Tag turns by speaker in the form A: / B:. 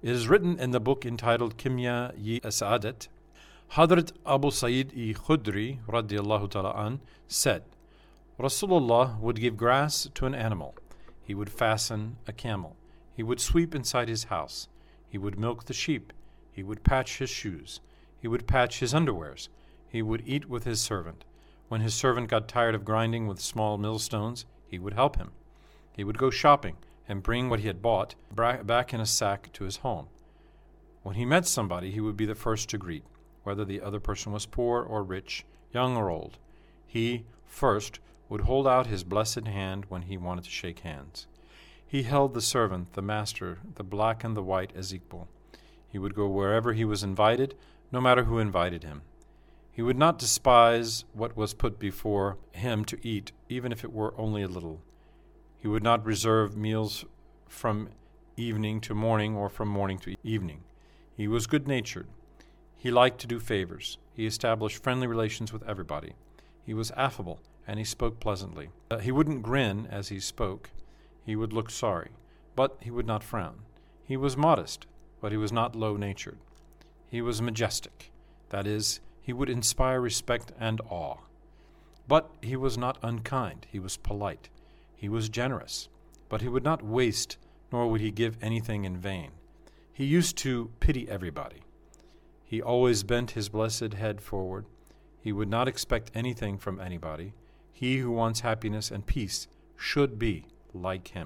A: It is written in the book entitled Kimya yi Sa'adat. Hadrat Abu Sa'id i Khudri said, Rasulullah would give grass to an animal. He would fasten a camel. He would sweep inside his house. He would milk the sheep. He would patch his shoes. He would patch his underwears. He would eat with his servant. When his servant got tired of grinding with small millstones, he would help him. He would go shopping and bring what he had bought back in a sack to his home. When he met somebody, he would be the first to greet, whether the other person was poor or rich, young or old. He, first, would hold out his blessed hand when he wanted to shake hands. He held the servant, the master, the black and the white as equal. He would go wherever he was invited, no matter who invited him. He would not despise what was put before him to eat, even if it were only a little. He would not reserve meals from evening to morning or from morning to evening. He was good natured. He liked to do favors. He established friendly relations with everybody. He was affable and he spoke pleasantly. Uh, he wouldn't grin as he spoke. He would look sorry, but he would not frown. He was modest, but he was not low natured. He was majestic. That is, he would inspire respect and awe. But he was not unkind. He was polite. He was generous, but he would not waste, nor would he give anything in vain. He used to pity everybody. He always bent his blessed head forward. He would not expect anything from anybody. He who wants happiness and peace should be like him.